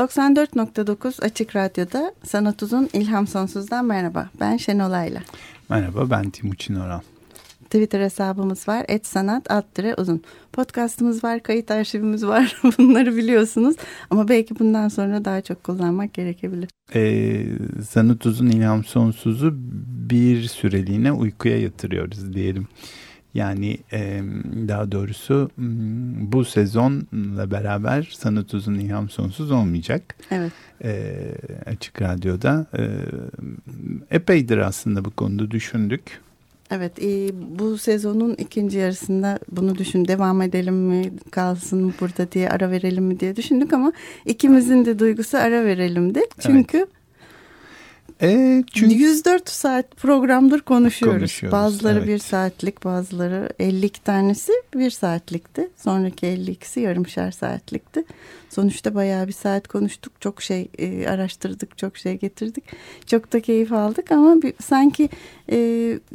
94.9 Açık Radyo'da Sanat Uzun İlham Sonsuz'dan merhaba. Ben Şenol Ayla. Merhaba ben Timuçin Oral. Twitter hesabımız var. Et sanat alt uzun. Podcastımız var, kayıt arşivimiz var. Bunları biliyorsunuz. Ama belki bundan sonra daha çok kullanmak gerekebilir. Ee, sanat uzun ilham sonsuzu bir süreliğine uykuya yatırıyoruz diyelim. Yani e, daha doğrusu bu sezonla beraber Sanat Uzun İlham Sonsuz olmayacak. Evet. E, açık Radyo'da. E, epeydir aslında bu konuda düşündük. Evet e, bu sezonun ikinci yarısında bunu düşün devam edelim mi kalsın mı burada diye ara verelim mi diye düşündük ama ikimizin de duygusu ara verelimdi. Çünkü evet e, çünkü 104 saat programdır konuşuyoruz. konuşuyoruz bazıları evet. bir saatlik, bazıları 52 tanesi bir saatlikti. Sonraki 52'si yarımşar saatlikti. Sonuçta bayağı bir saat konuştuk. Çok şey e, araştırdık, çok şey getirdik. Çok da keyif aldık ama bir, sanki e,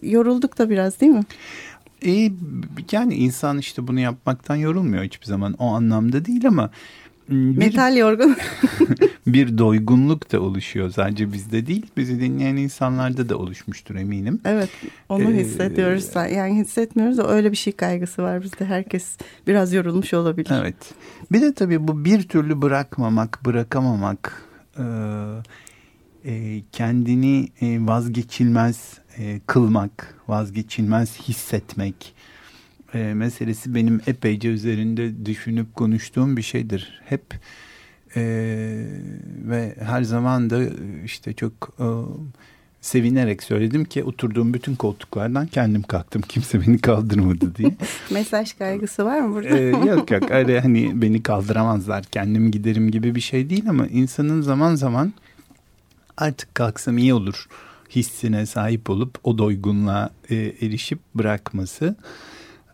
yorulduk da biraz değil mi? E, yani insan işte bunu yapmaktan yorulmuyor hiçbir zaman. O anlamda değil ama bir, Metal yorgun. bir doygunluk da oluşuyor. Sadece bizde değil, bizi dinleyen insanlarda da oluşmuştur eminim. Evet, onu ee, hissediyoruz. Yani hissetmiyoruz da öyle bir şey kaygısı var bizde. Herkes biraz yorulmuş olabilir. Evet. Bir de tabii bu bir türlü bırakmamak, bırakamamak, e, e, kendini e, vazgeçilmez kılmak, vazgeçilmez hissetmek e, meselesi benim epeyce üzerinde düşünüp konuştuğum bir şeydir. Hep e, ve her zaman da işte çok e, sevinerek söyledim ki oturduğum bütün koltuklardan kendim kalktım. Kimse beni kaldırmadı diye. Mesaj kaygısı var mı burada? ee, yok yok öyle hani beni kaldıramazlar kendim giderim gibi bir şey değil ama insanın zaman zaman artık kalksam iyi olur hissine sahip olup o doygunluğa e, erişip bırakması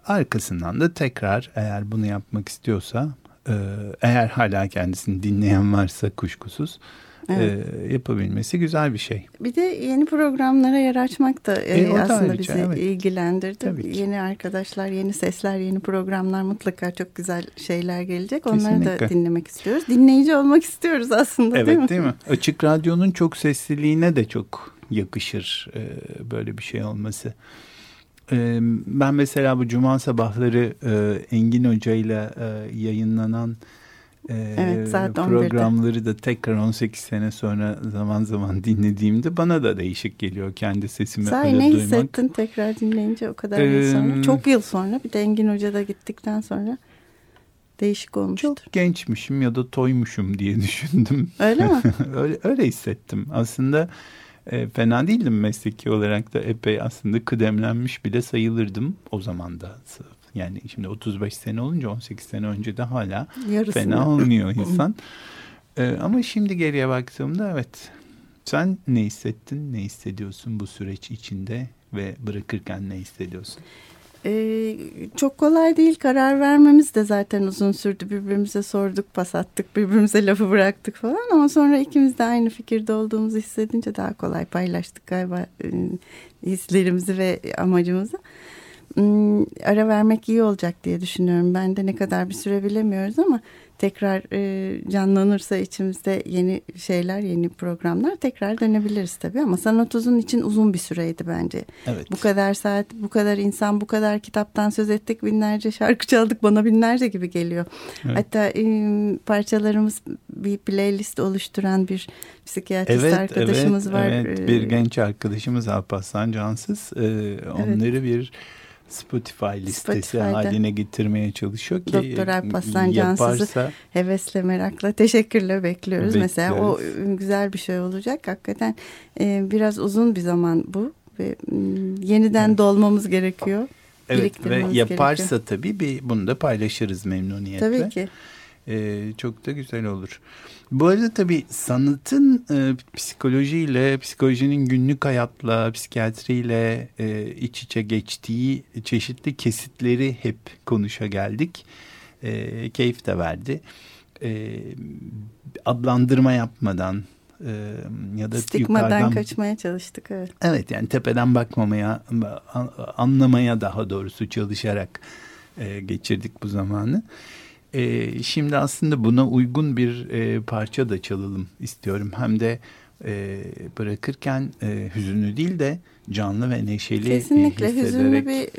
Arkasından da tekrar eğer bunu yapmak istiyorsa e, eğer hala kendisini dinleyen varsa kuşkusuz evet. e, yapabilmesi güzel bir şey. Bir de yeni programlara yer açmak da e, e aslında ayrıca, bizi evet. ilgilendirdi. Yeni arkadaşlar, yeni sesler, yeni programlar mutlaka çok güzel şeyler gelecek. Onları Kesinlikle. da dinlemek istiyoruz. Dinleyici olmak istiyoruz aslında evet, değil mi? değil mi? Açık Radyo'nun çok sesliliğine de çok yakışır e, böyle bir şey olması ben mesela bu cuma sabahları Engin Hoca ile yayınlanan evet, programları 11'de. da tekrar 18 sene sonra zaman zaman dinlediğimde bana da değişik geliyor kendi sesimi Sahi öyle ne duymak. hissettin tekrar dinleyince o kadar yıl sonra? Çok yıl sonra bir de Engin Hoca da gittikten sonra değişik olmuştur. Çok gençmişim ya da toymuşum diye düşündüm. Öyle mi? öyle, öyle hissettim. Aslında e, fena değildim mesleki olarak da epey aslında kıdemlenmiş bile sayılırdım o zaman da. Yani şimdi 35 sene olunca 18 sene önce de hala Yarısını. fena olmuyor insan. e, ama şimdi geriye baktığımda evet sen ne hissettin, ne hissediyorsun bu süreç içinde ve bırakırken ne hissediyorsun? Ee, çok kolay değil. Karar vermemiz de zaten uzun sürdü. Birbirimize sorduk pas attık birbirimize lafı bıraktık falan. Ama sonra ikimiz de aynı fikirde olduğumuzu hissedince daha kolay paylaştık galiba e, hislerimizi ve amacımızı. Hmm, ara vermek iyi olacak diye düşünüyorum. Ben de ne kadar bir süre bilemiyoruz ama tekrar e, canlanırsa içimizde yeni şeyler, yeni programlar tekrar dönebiliriz tabii ama sanat uzun için uzun bir süreydi bence. Evet. Bu kadar saat, bu kadar insan, bu kadar kitaptan söz ettik, binlerce şarkı çaldık bana binlerce gibi geliyor. Evet. Hatta e, parçalarımız bir playlist oluşturan bir psikiyatrist evet, arkadaşımız evet, var. Evet, bir genç arkadaşımız Alparslan Cansız. Ee, onları evet. bir Spotify listesi Spotify'da. haline getirmeye çalışıyor ki Doktor Alparslan Cansız'ı hevesle merakla teşekkürle bekliyoruz. Bekleriz. Mesela o güzel bir şey olacak. Hakikaten e, biraz uzun bir zaman bu ve yeniden evet. dolmamız gerekiyor. Evet ve yaparsa gerekiyor. tabii bir bunu da paylaşırız memnuniyetle. Tabii ki. Ee, çok da güzel olur. Bu arada tabii sanatın e, psikolojiyle, psikolojinin günlük hayatla, psikiyatriyle e, iç içe geçtiği çeşitli kesitleri hep konuşa geldik. E, keyif de verdi. E, adlandırma yapmadan e, ya da Stigmadan yukarıdan... kaçmaya çalıştık evet. Evet yani tepeden bakmamaya, anlamaya daha doğrusu çalışarak e, geçirdik bu zamanı. E, şimdi aslında buna uygun bir e, parça da çalalım istiyorum. Hem de e, bırakırken e, hüzünlü değil de canlı ve neşeli Kesinlikle hissederek... hüzünlü bir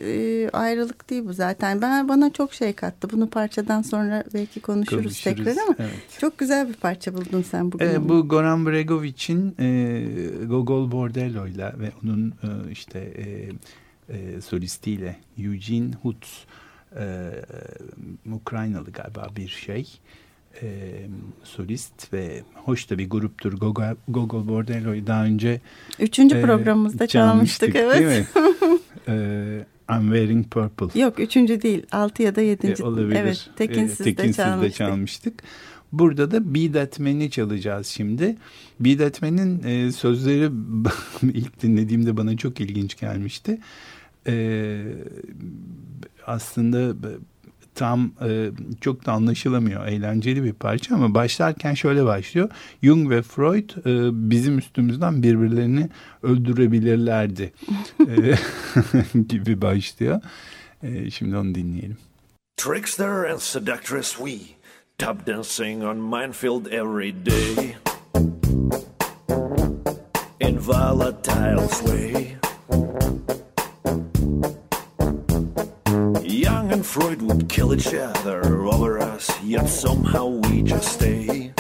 e, ayrılık değil bu zaten. Ben bana çok şey kattı. Bunu parçadan sonra belki konuşuruz, konuşuruz tekrar ama evet. çok güzel bir parça buldun sen bugün. E, bu Goran Bregovic'in e, Gogol Bordello'yla ve onun e, işte e, e, solistiyle Eugene Hutz e, Ukraynalı galiba bir şey e, solist ve hoş da bir gruptur. Gogol, Gogol Bordello'yu daha önce Üçüncü e, programımızda çalmıştık, çalmıştık evet. Değil mi? e, I'm Wearing Purple. Yok üçüncü değil altı ya da yedinci. E, olabilir. Evet Tekinsiz'de e, Tekinsiz çalmıştık. çalmıştık. Burada da Be That Man'i çalacağız şimdi. Be That Man'in e, sözleri ilk dinlediğimde bana çok ilginç gelmişti. E, aslında tam e, çok da anlaşılamıyor. Eğlenceli bir parça ama başlarken şöyle başlıyor. Jung ve Freud e, bizim üstümüzden birbirlerini öldürebilirlerdi e, gibi başlıyor. E, şimdi onu dinleyelim. Trickster and seductress we Tap dancing on minefield every day In volatile way Freud would kill each other over us, yet somehow we just stay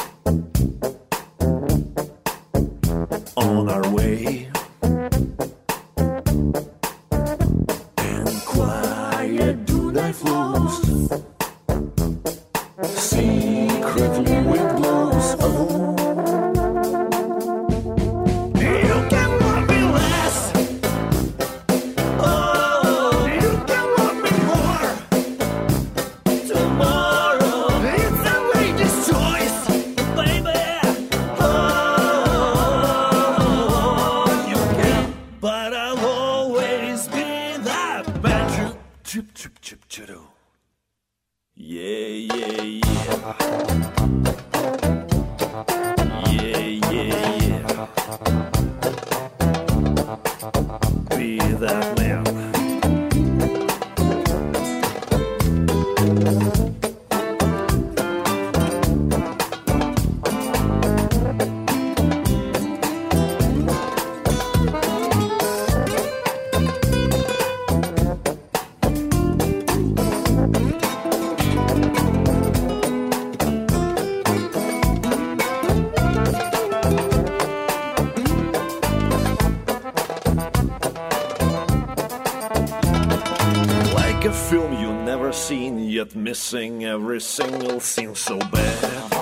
missing every single scene so bad.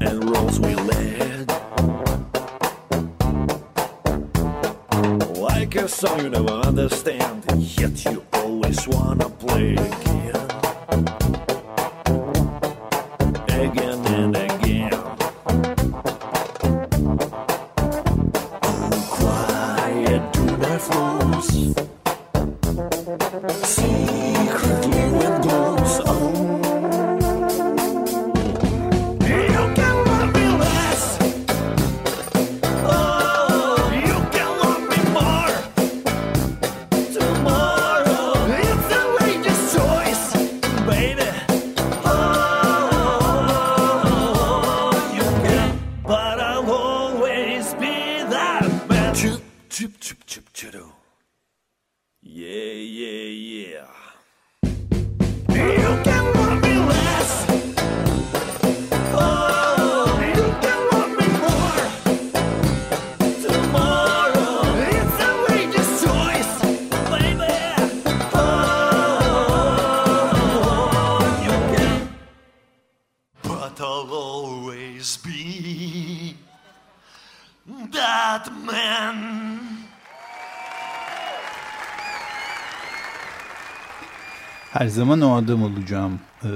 And roles we led. Like a song you never understand, yet you always wanna play Her zaman o adam olacağım e,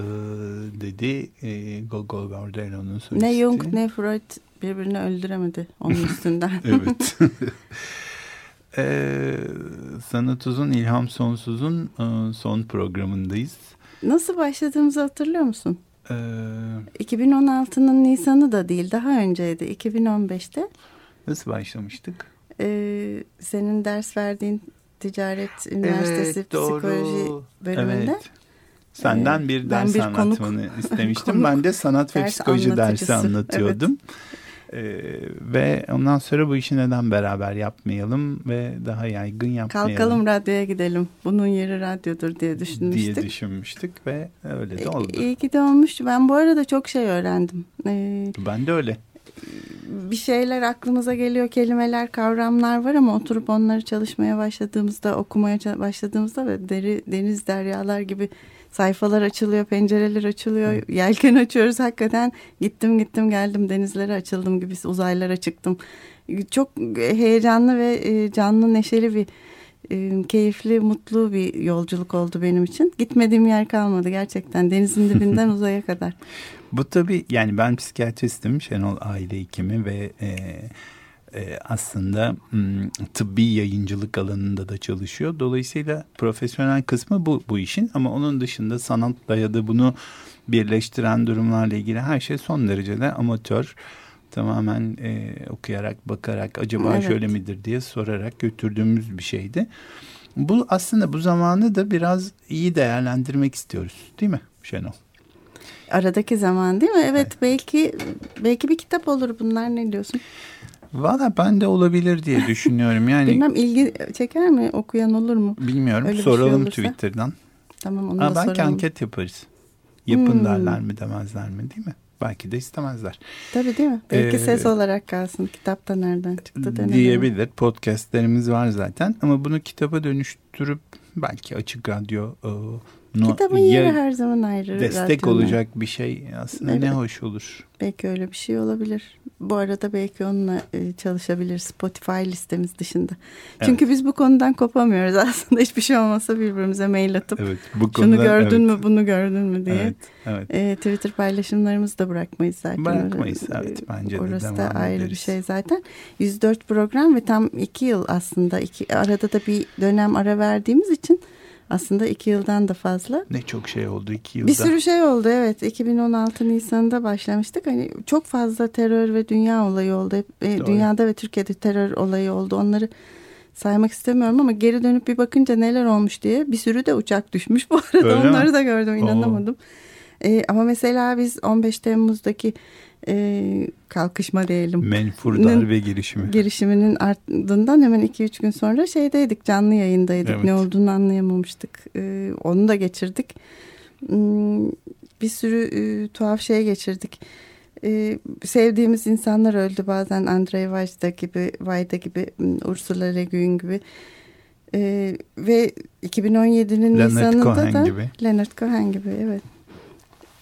dedi e, Gogol Bordello'nun solisti. Ne Jung ne Freud birbirini öldüremedi onun üstünden. evet. e, Sanat Uzun, İlham Sonsuz'un e, son programındayız. Nasıl başladığımızı hatırlıyor musun? E, 2016'nın Nisan'ı da değil daha önceydi 2015'te. Nasıl başlamıştık? E, senin ders verdiğin Ticaret Üniversitesi evet, doğru. Psikoloji bölümünde. Evet. Senden bir ders bir anlatmanı konuk, istemiştim. Konuk, ben de sanat ve psikoloji dersi anlatıyordum. Evet. Ee, ve ondan sonra bu işi neden beraber yapmayalım ve daha yaygın yapmayalım. Kalkalım radyoya gidelim. Bunun yeri radyodur diye düşünmüştük. Diye düşünmüştük ve öyle de oldu. İyi ki de olmuştu. Ben bu arada çok şey öğrendim. Ee, ben de öyle. Bir şeyler aklımıza geliyor, kelimeler, kavramlar var ama oturup onları çalışmaya başladığımızda, okumaya başladığımızda ve deri, deniz deryalar gibi sayfalar açılıyor, pencereler açılıyor, yelken açıyoruz. Hakikaten gittim gittim geldim denizlere açıldım gibi uzaylara çıktım. Çok heyecanlı ve e, canlı neşeli bir e, keyifli, mutlu bir yolculuk oldu benim için. Gitmediğim yer kalmadı gerçekten denizin dibinden uzaya kadar. Bu tabii yani ben psikiyatristim Şenol aile hekimi ve e, e, aslında tıbbi yayıncılık alanında da çalışıyor. Dolayısıyla profesyonel kısmı bu, bu işin ama onun dışında sanatla ya da bunu birleştiren durumlarla ilgili her şey son derece de amatör. Tamamen e, okuyarak, bakarak acaba evet. şöyle midir diye sorarak götürdüğümüz bir şeydi. Bu aslında bu zamanı da biraz iyi değerlendirmek istiyoruz değil mi Şenol? Aradaki zaman değil mi? Evet, evet. belki belki bir kitap olur bunlar ne diyorsun? Valla ben de olabilir diye düşünüyorum. Yani Bilmem ilgi çeker mi? Okuyan olur mu? Bilmiyorum. Öyle Soralım şey Twitter'dan. Tamam onu Aa, da belki soralım. anket yaparız. Yapın hmm. derler mi demezler mi değil mi? Belki de istemezler. Tabii değil mi? Belki ee, ses olarak kalsın. Kitapta nereden çıktı denelim. Diyebilir. Podcastlerimiz var zaten. Ama bunu kitaba dönüştürüp belki açık radyo No, Kitabın yeri her zaman ayrı. Destek radyona. olacak bir şey aslında evet. ne hoş olur. Belki öyle bir şey olabilir. Bu arada belki onunla e, çalışabilir Spotify listemiz dışında. Evet. Çünkü biz bu konudan kopamıyoruz aslında. Hiçbir şey olmasa birbirimize mail atıp evet, bu konuda, şunu gördün evet. mü bunu gördün mü diye. Evet, evet. E, Twitter paylaşımlarımızı da bırakmayız zaten. Bırakmayız evet bence Orası de Orası da ayrı ederiz. bir şey zaten. 104 program ve tam iki yıl aslında. iki arada da bir dönem ara verdiğimiz için aslında iki yıldan da fazla. Ne çok şey oldu iki yılda. Bir sürü şey oldu evet. 2016 Nisan'da başlamıştık. Hani çok fazla terör ve dünya olayı oldu. E, dünyada ve Türkiye'de terör olayı oldu. Onları saymak istemiyorum ama geri dönüp bir bakınca neler olmuş diye bir sürü de uçak düşmüş bu arada. Öyle Onları mi? da gördüm inanamadım. E, ama mesela biz 15 Temmuz'daki e, kalkışma diyelim. Menfur darbe girişimi. Girişiminin ardından hemen 2-3 gün sonra şeydeydik canlı yayındaydık. Evet. Ne olduğunu anlayamamıştık. E, onu da geçirdik. Hmm, bir sürü e, tuhaf şey geçirdik. E, sevdiğimiz insanlar öldü bazen Andrei Vajda gibi, Vajda gibi, hmm, Ursula Le Guin gibi. E, ve 2017'nin Nisan'ında da gibi. Leonard Cohen gibi evet.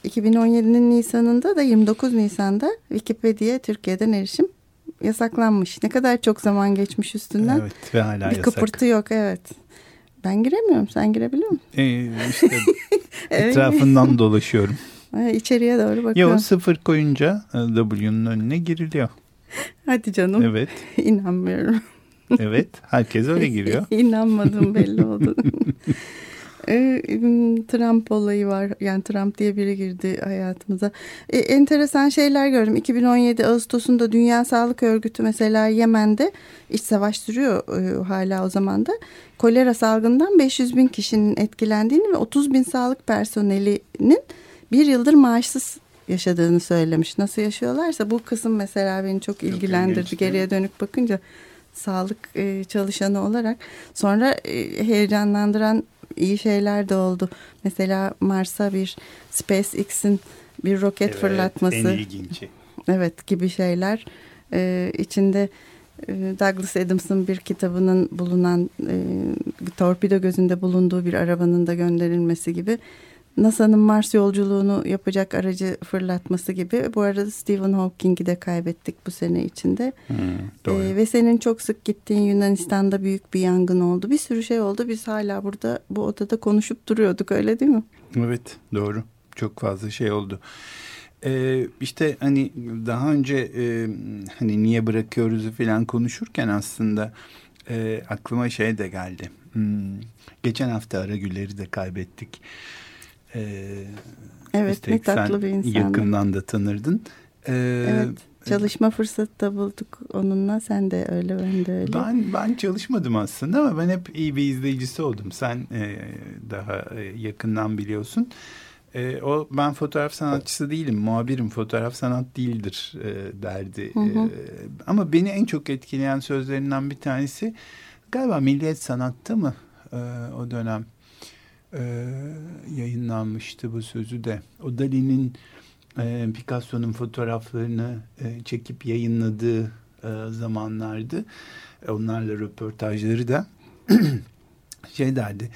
2017'nin Nisan'ında da 29 Nisan'da Wikipedia Türkiye'den erişim yasaklanmış. Ne kadar çok zaman geçmiş üstünden. Evet ve hala bir yasak. kıpırtı yok evet. Ben giremiyorum. Sen girebiliyor musun? Ee, işte etrafından dolaşıyorum. İçeriye doğru bakıyorum. Yok sıfır koyunca e, W'nun önüne giriliyor. Hadi canım. Evet. İnanmıyorum. evet. Herkes öyle giriyor. İnanmadım belli oldu. E, Trump olayı var. Yani Trump diye biri girdi hayatımıza. E, enteresan şeyler gördüm. 2017 Ağustos'unda Dünya Sağlık Örgütü mesela Yemen'de iç savaş sürüyor e, hala o zaman da. Kolera salgından 500 bin kişinin etkilendiğini ve 30 bin sağlık personelinin bir yıldır maaşsız yaşadığını söylemiş. Nasıl yaşıyorlarsa bu kısım mesela beni çok ilgilendirdi. Çok Geriye dönük bakınca sağlık e, çalışanı olarak. Sonra e, heyecanlandıran iyi şeyler de oldu. Mesela Mars'a bir SpaceX'in bir roket evet, fırlatması. En ilginci. Evet gibi şeyler. Ee, içinde e, Douglas Adams'ın bir kitabının bulunan e, torpido gözünde bulunduğu bir arabanın da gönderilmesi gibi NASA'nın Mars yolculuğunu yapacak aracı fırlatması gibi. Bu arada Stephen Hawking'i de kaybettik bu sene içinde. Hmm, doğru. Ee, ve senin çok sık gittiğin Yunanistan'da büyük bir yangın oldu. Bir sürü şey oldu. Biz hala burada bu odada konuşup duruyorduk öyle değil mi? Evet doğru. Çok fazla şey oldu. Ee, işte hani daha önce e, hani niye bırakıyoruzu falan konuşurken aslında e, aklıma şey de geldi. Hmm, geçen hafta Aragüller'i de kaybettik. Ee, evet ne tatlı bir insan. Yakından da tanırdın. Ee, evet çalışma fırsatı da bulduk onunla. Sen de öyle ben de öyle. Ben, ben çalışmadım aslında ama ben hep iyi bir izleyicisi oldum. Sen e, daha e, yakından biliyorsun. E, o ben fotoğraf sanatçısı değilim, muhabirim. Fotoğraf sanat değildir e, derdi. Hı hı. E, ama beni en çok etkileyen sözlerinden bir tanesi galiba Milliyet Sanat'ta mı e, o dönem e, yayınlanmıştı bu sözü de. O Dali'nin e, Picasso'nun fotoğraflarını e, çekip yayınladığı e, zamanlardı. E, onlarla röportajları da şey derdi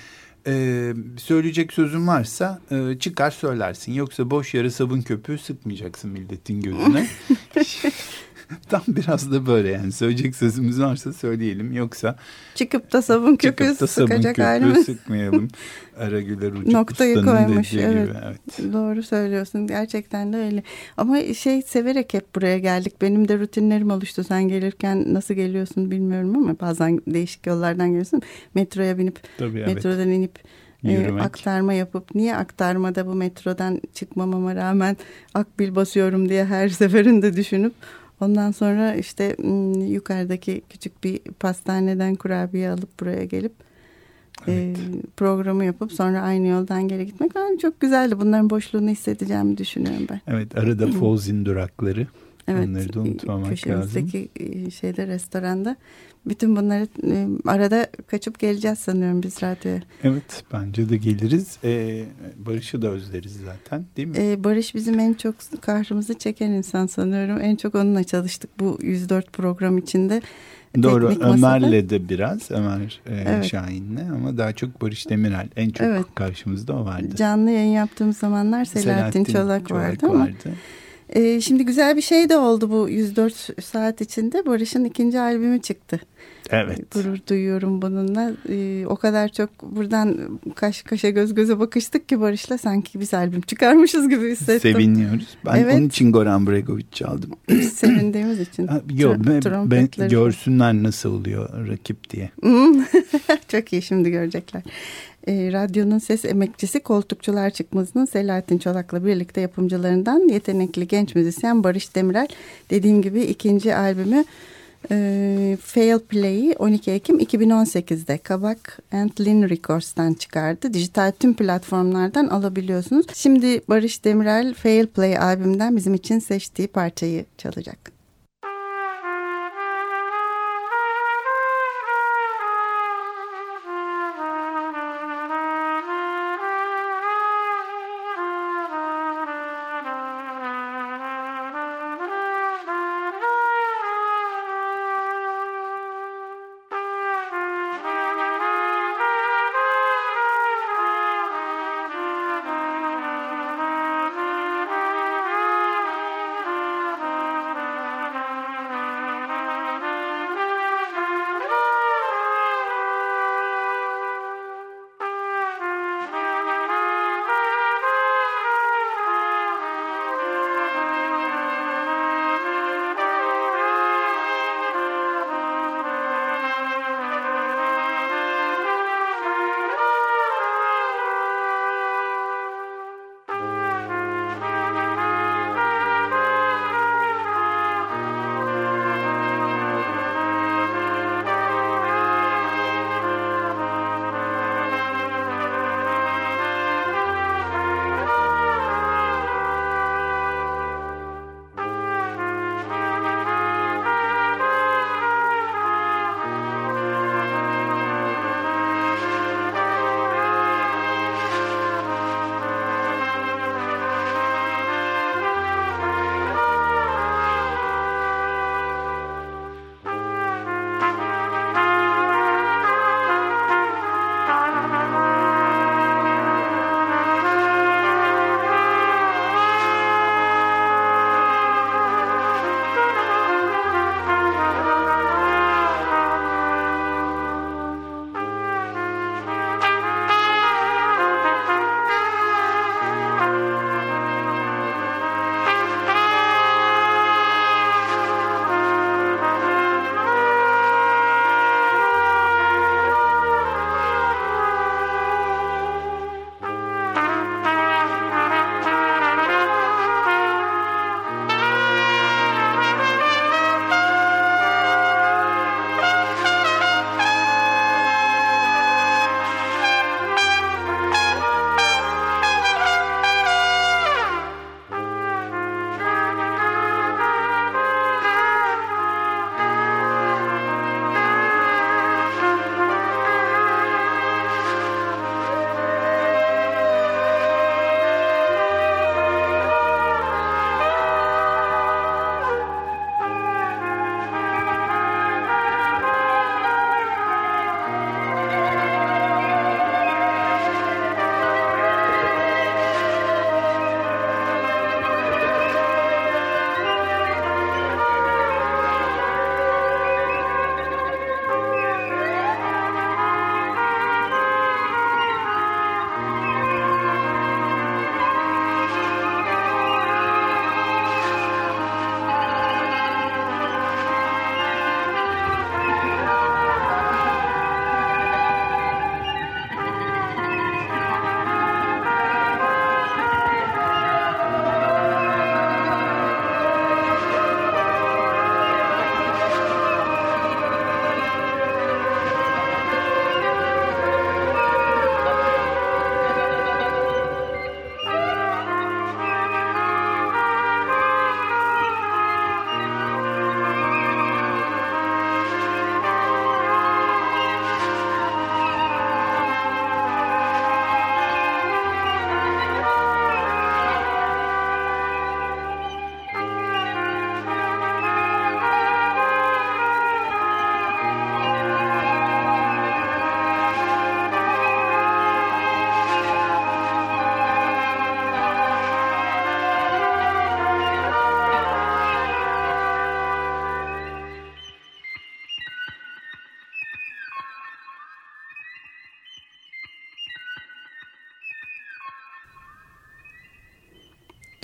e, söyleyecek sözün varsa e, çıkar söylersin. Yoksa boş yere sabun köpüğü sıkmayacaksın milletin gözüne. Tam biraz da böyle yani söyleyecek sözümüz varsa söyleyelim yoksa çıkıp da sabun köpüğü çıkıp da sıkacak köpüğü sıkmayalım. Aragüler ucu Noktayı koymuş evet. Gibi, evet. Doğru söylüyorsun gerçekten de öyle. Ama şey severek hep buraya geldik. Benim de rutinlerim oluştu. Sen gelirken nasıl geliyorsun bilmiyorum ama bazen değişik yollardan geliyorsun. Metroya binip Tabii, evet. metrodan inip E, aktarma yapıp niye aktarmada bu metrodan çıkmamama rağmen akbil basıyorum diye her seferinde düşünüp Ondan sonra işte yukarıdaki küçük bir pastaneden kurabiye alıp buraya gelip evet. e, programı yapıp sonra aynı yoldan geri gitmek yani çok güzeldi. Bunların boşluğunu hissedeceğimi düşünüyorum ben. Evet arada Fozin durakları. Evet, Onları da unutmamak lazım. şeyde restoranda. Bütün bunları e, arada kaçıp geleceğiz sanıyorum biz radyoya. Evet bence de geliriz. Ee, Barış'ı da özleriz zaten değil mi? Ee, Barış bizim en çok kahrımızı çeken insan sanıyorum. En çok onunla çalıştık bu 104 program içinde. Doğru Ömer'le de biraz Ömer e, evet. Şahin'le ama daha çok Barış Demirel en çok evet. karşımızda o vardı. Canlı yayın yaptığımız zamanlar Selahattin, Selahattin Çolak, Çolak vardı, vardı ama ee, şimdi güzel bir şey de oldu bu 104 saat içinde. Barış'ın ikinci albümü çıktı. Evet. Gurur duyuyorum bununla. Ee, o kadar çok buradan kaş kaşa göz göze bakıştık ki Barış'la sanki biz albüm çıkarmışız gibi hissettim. Seviniyoruz. Ben evet. onun için Goran Bregovic çaldım. Sevindiğimiz için. Yok ben, ben görsünler nasıl oluyor rakip diye. çok iyi şimdi görecekler e, radyonun ses emekçisi Koltukçular Çıkmazı'nın Selahattin Çolak'la birlikte yapımcılarından yetenekli genç müzisyen Barış Demirel. Dediğim gibi ikinci albümü e, Fail Play'i 12 Ekim 2018'de Kabak and Lin Records'tan çıkardı. Dijital tüm platformlardan alabiliyorsunuz. Şimdi Barış Demirel Fail Play albümünden bizim için seçtiği parçayı çalacak.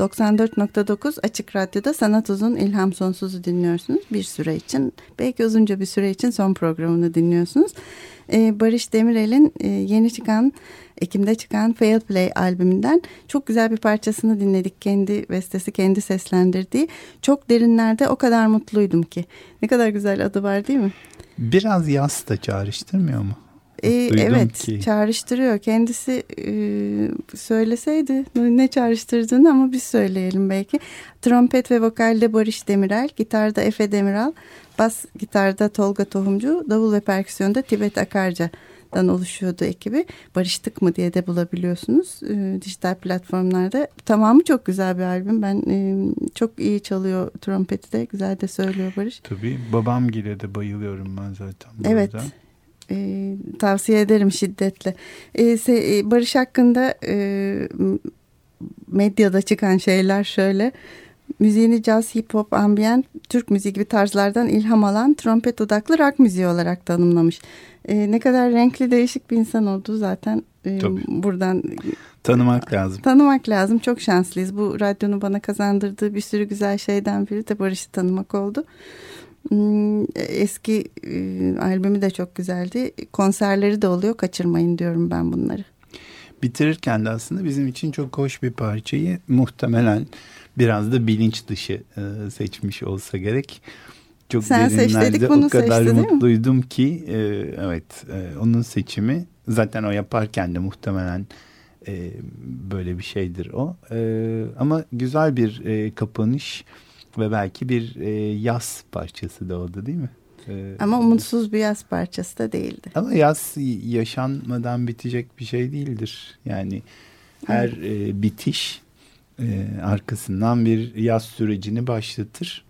94.9 Açık Radyo'da Sanat Uzun İlham Sonsuz'u dinliyorsunuz. Bir süre için, belki uzunca bir süre için son programını dinliyorsunuz. Ee, Barış Demirel'in e, yeni çıkan, Ekim'de çıkan Fail Play albümünden çok güzel bir parçasını dinledik. Kendi bestesi, kendi seslendirdiği. Çok derinlerde o kadar mutluydum ki. Ne kadar güzel adı var değil mi? Biraz yaz da çağrıştırmıyor mu? Ee, evet ki. çağrıştırıyor. Kendisi e, söyleseydi ne çağrıştırdığını ama biz söyleyelim belki. Trompet ve vokalde Barış Demirel, gitarda Efe Demiral, bas gitarda Tolga Tohumcu, davul ve perküsyonda Tibet Akarca'dan oluşuyordu ekibi. Barıştık mı diye de bulabiliyorsunuz e, dijital platformlarda. Tamamı çok güzel bir albüm. Ben e, çok iyi çalıyor trompeti de güzel de söylüyor Barış. Tabii babam gile de bayılıyorum ben zaten. Evet. Arada. E, tavsiye ederim şiddetle. E, se, Barış hakkında e, medyada çıkan şeyler şöyle. Müziğini caz, hip hop, ambient, Türk müziği gibi tarzlardan ilham alan trompet odaklı rock müziği olarak tanımlamış. E, ne kadar renkli değişik bir insan olduğu zaten e, buradan tanımak lazım. Tanımak lazım. Çok şanslıyız. Bu radyonun bana kazandırdığı bir sürü güzel şeyden biri de Barış'ı tanımak oldu. Hmm, eski e, albümü de çok güzeldi. Konserleri de oluyor. Kaçırmayın diyorum ben bunları. Bitirirken de aslında bizim için çok hoş bir parçayı muhtemelen biraz da bilinç dışı e, seçmiş olsa gerek. Çok Sen derinlerde o kadar seçti, mutluydum ki e, evet onun seçimi zaten o yaparken de muhtemelen böyle bir şeydir o. ama güzel bir kapanış ve belki bir e, yaz parçası da oldu değil mi? Ee, ama umutsuz bir yaz parçası da değildi. Ama yaz yaşanmadan bitecek bir şey değildir. Yani her e, bitiş e, arkasından bir yaz sürecini başlatır.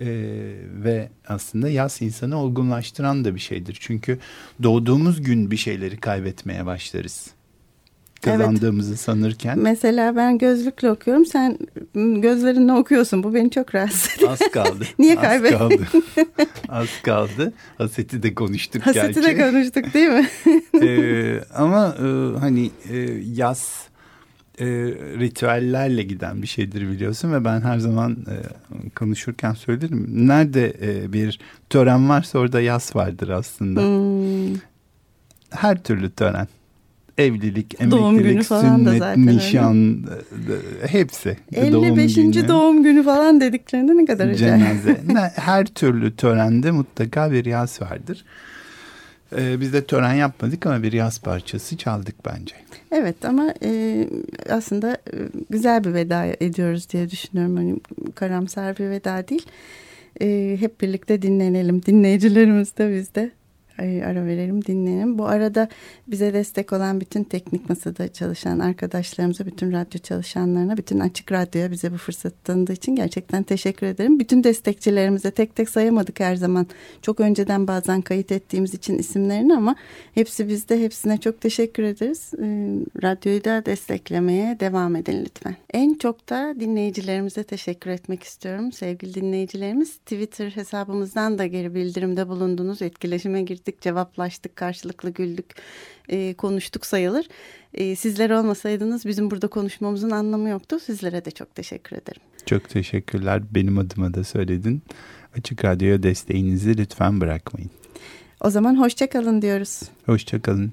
E, ve aslında yaz insanı olgunlaştıran da bir şeydir. Çünkü doğduğumuz gün bir şeyleri kaybetmeye başlarız kazandığımızı evet. sanırken. Mesela ben gözlükle okuyorum. Sen gözlerinle okuyorsun. Bu beni çok rahatsız ediyor. Az kaldı. Niye kaybettin? Az kaldı. Az kaldı. Haseti de konuştuk Haseti gerçi. De konuştuk değil mi? ee, ama e, hani e, yaz e, ritüellerle giden bir şeydir biliyorsun ve ben her zaman e, konuşurken söylerim. Nerede e, bir tören varsa orada yaz vardır aslında. Hmm. Her türlü tören evlilik, emeklilik, sünnet, nişan öyle. hepsi. 55. Doğum günü. doğum günü falan dediklerinde ne kadar Cenaze. Her türlü törende mutlaka bir yaz vardır. Ee, biz de tören yapmadık ama bir yaz parçası çaldık bence. Evet ama e, aslında e, güzel bir veda ediyoruz diye düşünüyorum. Hani karamsar bir veda değil. E, hep birlikte dinlenelim. Dinleyicilerimiz de biz de ara verelim dinleyelim. Bu arada bize destek olan bütün teknik masada çalışan arkadaşlarımıza, bütün radyo çalışanlarına, bütün Açık Radyo'ya bize bu fırsat tanıdığı için gerçekten teşekkür ederim. Bütün destekçilerimize tek tek sayamadık her zaman. Çok önceden bazen kayıt ettiğimiz için isimlerini ama hepsi bizde. Hepsine çok teşekkür ederiz. Ee, radyoyu da desteklemeye devam edin lütfen. En çok da dinleyicilerimize teşekkür etmek istiyorum. Sevgili dinleyicilerimiz Twitter hesabımızdan da geri bildirimde bulundunuz. Etkileşime girdiniz konuştuk, cevaplaştık, karşılıklı güldük, e, konuştuk sayılır. E, sizler olmasaydınız bizim burada konuşmamızın anlamı yoktu. Sizlere de çok teşekkür ederim. Çok teşekkürler. Benim adıma da söyledin. Açık Radyo'ya desteğinizi lütfen bırakmayın. O zaman hoşçakalın diyoruz. Hoşçakalın.